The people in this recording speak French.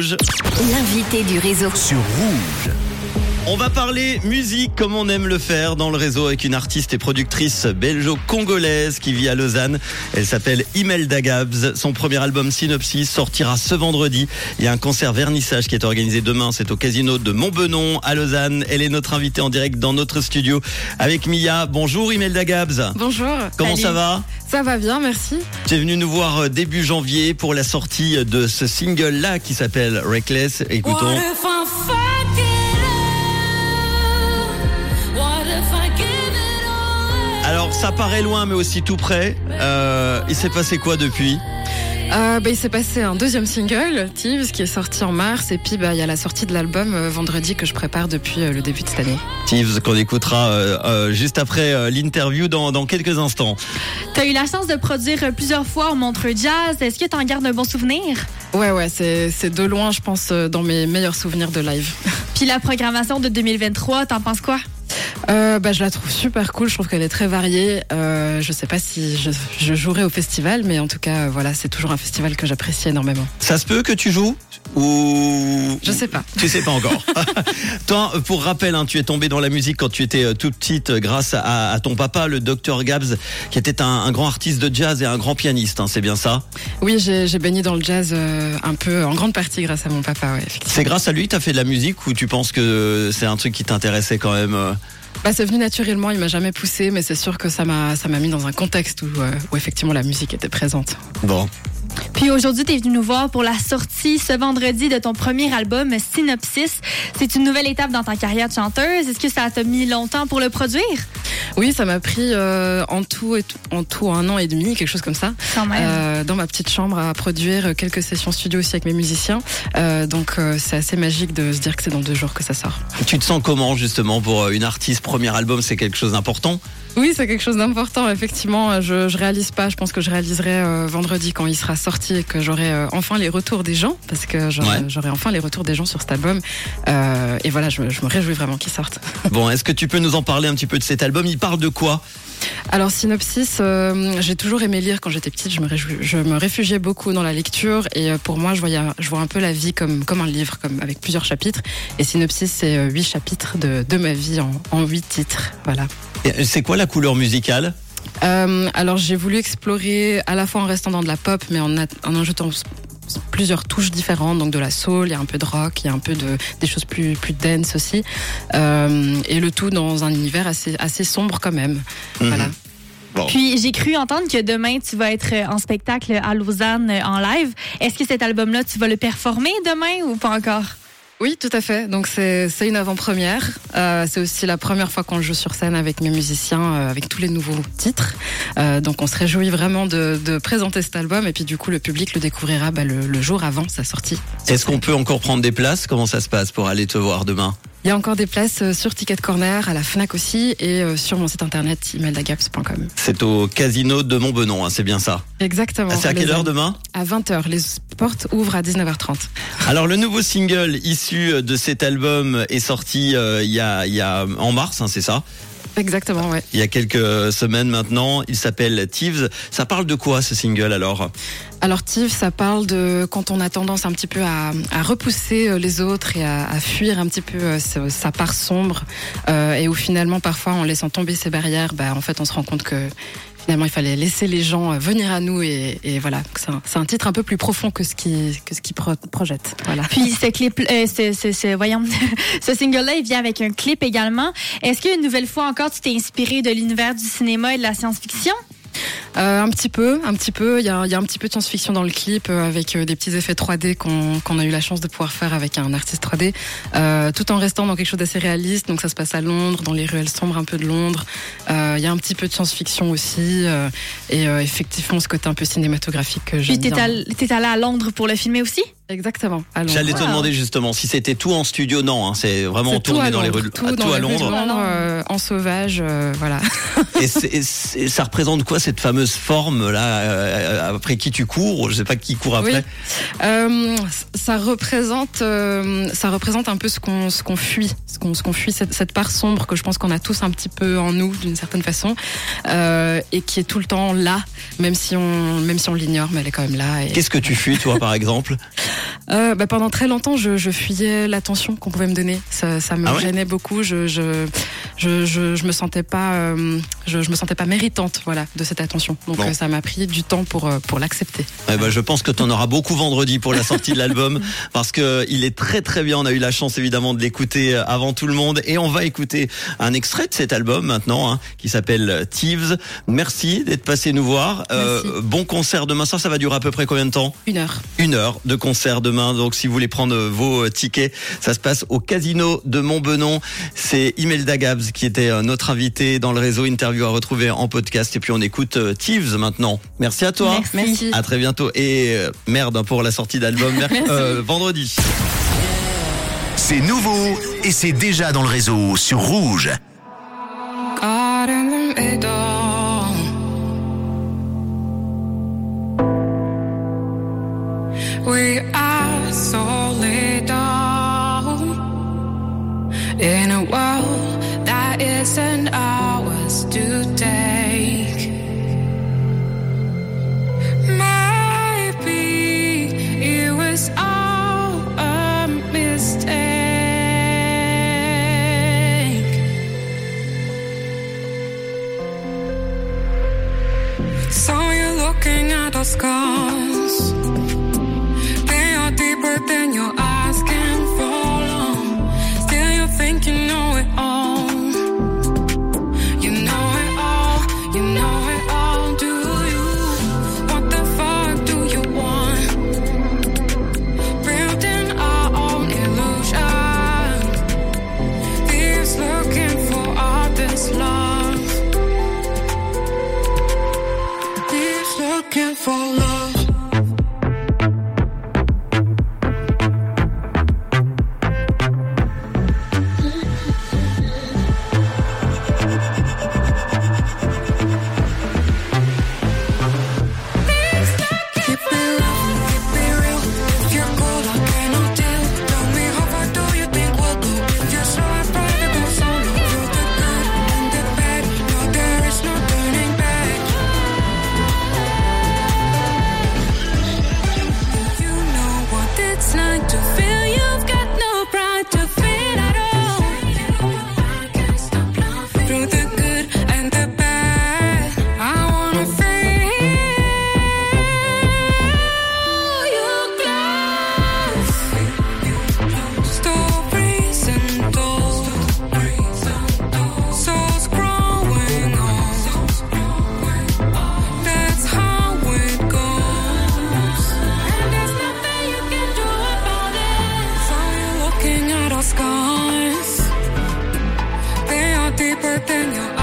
L'invité du réseau. sur Rouge. On va parler musique comme on aime le faire dans le réseau avec une artiste et productrice belgeo-congolaise qui vit à Lausanne. Elle s'appelle Imelda Gabs. Son premier album Synopsis sortira ce vendredi. Il y a un concert vernissage qui est organisé demain. C'est au casino de Montbenon à Lausanne. Elle est notre invitée en direct dans notre studio avec Mia. Bonjour Imelda Gabs. Bonjour. Comment ça va? Ça va bien, merci. Tu es venu nous voir euh, début janvier pour la sortie de ce single-là qui s'appelle Reckless. Écoutons. Alors ça paraît loin mais aussi tout près. Euh, il s'est passé quoi depuis Euh, bah, il s'est passé un deuxième single, Thieves, qui est sorti en mars. Et puis, bah, il y a la sortie de l'album euh, vendredi que je prépare depuis euh, le début de cette année. Thieves qu'on écoutera euh, euh, juste après euh, l'interview dans, dans quelques instants. Tu as eu la chance de produire plusieurs fois au Montreux Jazz. Est-ce que tu en gardes un bon souvenir? Ouais, ouais, c'est c'est de loin, je pense, dans mes meilleurs souvenirs de live. Puis la programmation de 2023, t'en penses quoi? Euh, bah, je la trouve super cool. Je trouve qu'elle est très variée. Euh, je sais pas si je, je jouerai au festival, mais en tout cas, euh, voilà, c'est toujours un festival que j'apprécie énormément. Ça se peut que tu joues? Ou Je sais pas. Tu sais pas encore. Toi, pour rappel, hein, tu es tombé dans la musique quand tu étais euh, toute petite euh, grâce à, à ton papa, le docteur Gabs, qui était un, un grand artiste de jazz et un grand pianiste. Hein, c'est bien ça? Oui, j'ai baigné dans le jazz euh, un peu, en grande partie grâce à mon papa, ouais. C'est grâce à lui que tu as fait de la musique ou tu penses que c'est un truc qui t'intéressait quand même euh? Bah, c'est venu naturellement, il m'a jamais poussé, mais c'est sûr que ça m'a ça m'a mis dans un contexte où, euh, où effectivement la musique était présente. Bon. Puis aujourd'hui, tu es venu nous voir pour la sortie ce vendredi de ton premier album, Synopsis. C'est une nouvelle étape dans ta carrière de chanteuse. Est-ce que ça t'a mis longtemps pour le produire? Oui, ça m'a pris euh, en tout et tout- en tout un an et demi, quelque chose comme ça, euh, dans ma petite chambre à produire quelques sessions studio aussi avec mes musiciens. Euh, donc euh, c'est assez magique de se dire que c'est dans deux jours que ça sort. Tu te sens comment justement pour une artiste Premier album, c'est quelque chose d'important? Oui, c'est quelque chose d'important. Effectivement, je, je réalise pas. Je pense que je réaliserai euh, vendredi quand il sera sorti et que j'aurai euh, enfin les retours des gens, parce que j'aurai Ouais. enfin les retours des gens sur cet album. Euh, et voilà, je me réjouis vraiment qu'il sorte. Bon, est-ce que tu peux nous en parler un petit peu de cet album? Il parle de quoi? Alors synopsis, euh, j'ai toujours aimé lire quand j'étais petite. Je me, réjouis- je me réfugiais beaucoup dans la lecture et euh, pour moi, je voyais, je vois un peu la vie comme comme un livre, comme avec plusieurs chapitres. Et synopsis, c'est euh, huit chapitres de, de ma vie en, huit titres. Voilà. Et C'est quoi la couleur musicale? Alors j'ai voulu explorer à la fois en restant dans de la pop, mais en, a- en ajoutant plusieurs touches différentes, donc de la soul, il y a un peu de rock, il y a un peu de des choses plus plus dense aussi, Euh, et le tout dans un univers assez assez sombre quand même. Voilà. Mhm. Bon. Puis j'ai cru entendre que demain, tu vas être en spectacle à Lausanne euh, en live. Est-ce que cet album-là, tu vas le performer demain ou pas encore? Oui, tout à fait. Donc c'est c'est une avant-première. Euh, c'est aussi la première fois qu'on joue sur scène avec mes musiciens, euh, avec tous les nouveaux titres. Euh, donc on se réjouit vraiment de, de présenter cet album et puis du coup le public le découvrira bah, le, le jour avant sa sortie. Est-ce qu'on peut encore prendre des places? Comment ça se passe pour aller te voir demain? Il y a encore des places euh, sur Ticket Corner, à la Fnac aussi et euh, sur mon site internet imeldagaps.com. C'est au casino de Montbenon, hein, c'est bien ça. Exactement. Ah, c'est à quelle heure demain À 20h. Les portes ouvrent à 19h30. Alors le nouveau single issu de cet album est sorti euh, il y a, il y a en mars, hein, c'est ça Exactement, ouais. Il y a quelques semaines maintenant. Il s'appelle Thieves. Ça parle de quoi ce single alors? Alors Tiv, ça parle de quand on a tendance un petit peu à, à repousser euh, les autres et à, à fuir un petit peu euh, sa, sa part sombre euh, et où finalement parfois en laissant tomber ces barrières, bah, en fait on se rend compte que finalement il fallait laisser les gens euh, venir à nous et, et voilà, c'est un, titre un peu plus profond que ce qui que ce qui pro- projette. Voilà. Puis ce clip, euh, ce, ce- voyons, ce single-là, il vient avec un clip également. Est-ce qu'une nouvelle fois encore, tu t'es inspiré de l'univers du cinéma et de la science-fiction? Euh, un petit peu, un petit peu. Il y a, y a un petit peu de science-fiction dans le clip euh, avec euh, des petits effets 3D qu'on a eu la chance de pouvoir faire avec un artiste 3D, euh, tout en restant dans quelque chose d'assez réaliste. Donc ça se passe à Londres, dans les ruelles sombres un peu de Londres. Euh, Il y a un petit peu de science-fiction aussi euh, et euh, effectivement ce côté un peu cinématographique que j'aime bien. t'es allé à Londres pour le filmer aussi? Exactement. J'allais te demander justement si c'était tout en studio. Non, hein, c'est vraiment tourné à dans les Londres, rues. tout dans tout à Londres. Londres, euh, en sauvage, euh, voilà. Et, ça représente quoi cette fameuse forme là euh, après qui tu cours Je sais pas qui court après. Oui. Euh, ça représente, euh, ça représente un peu ce qu'on ce qu'on fuit, ce qu'on ce qu'on fuit cette, cette part sombre que je pense qu'on a tous un petit peu en nous d'une certaine façon euh, et qui est tout le temps là, même si on même si on l'ignore, mais elle est quand même là. Et, Qu'est-ce que tu fuis toi par exemple? Euh, bah, pendant très longtemps, je, je fuyais l'attention qu'on pouvait me donner. Ça, ça me Ah ouais gênait beaucoup. Je, je, je, je, je me sentais pas, euh, je, je me sentais pas méritante, voilà, de cette attention. Donc Bon. euh, ça m'a pris du temps pour euh, pour l'accepter. Eh ben, je pense que tu en auras beaucoup vendredi pour la sortie de l'album parce que il est très très bien. On a eu la chance évidemment de l'écouter euh, avant tout le monde et on va écouter un extrait de cet album maintenant hein, qui s'appelle Thieves. Merci d'être passé nous voir. Euh, bon concert demain. Ça, ça va durer à peu près combien de temps? Une heure. Une heure de concert demain. Donc si vous voulez prendre vos tickets, ça se passe au Casino de Montbenon. C'est Imelda Gabs qui était euh, notre invitée dans le réseau interview à retrouver en podcast. Et puis on écoute euh, Thieves maintenant. Merci à toi. Merci. Merci. À très bientôt. Et euh, merde pour la sortie d'album euh, vendredi. C'est nouveau et c'est déjà dans le réseau sur Rouge. Scars. They are deeper than your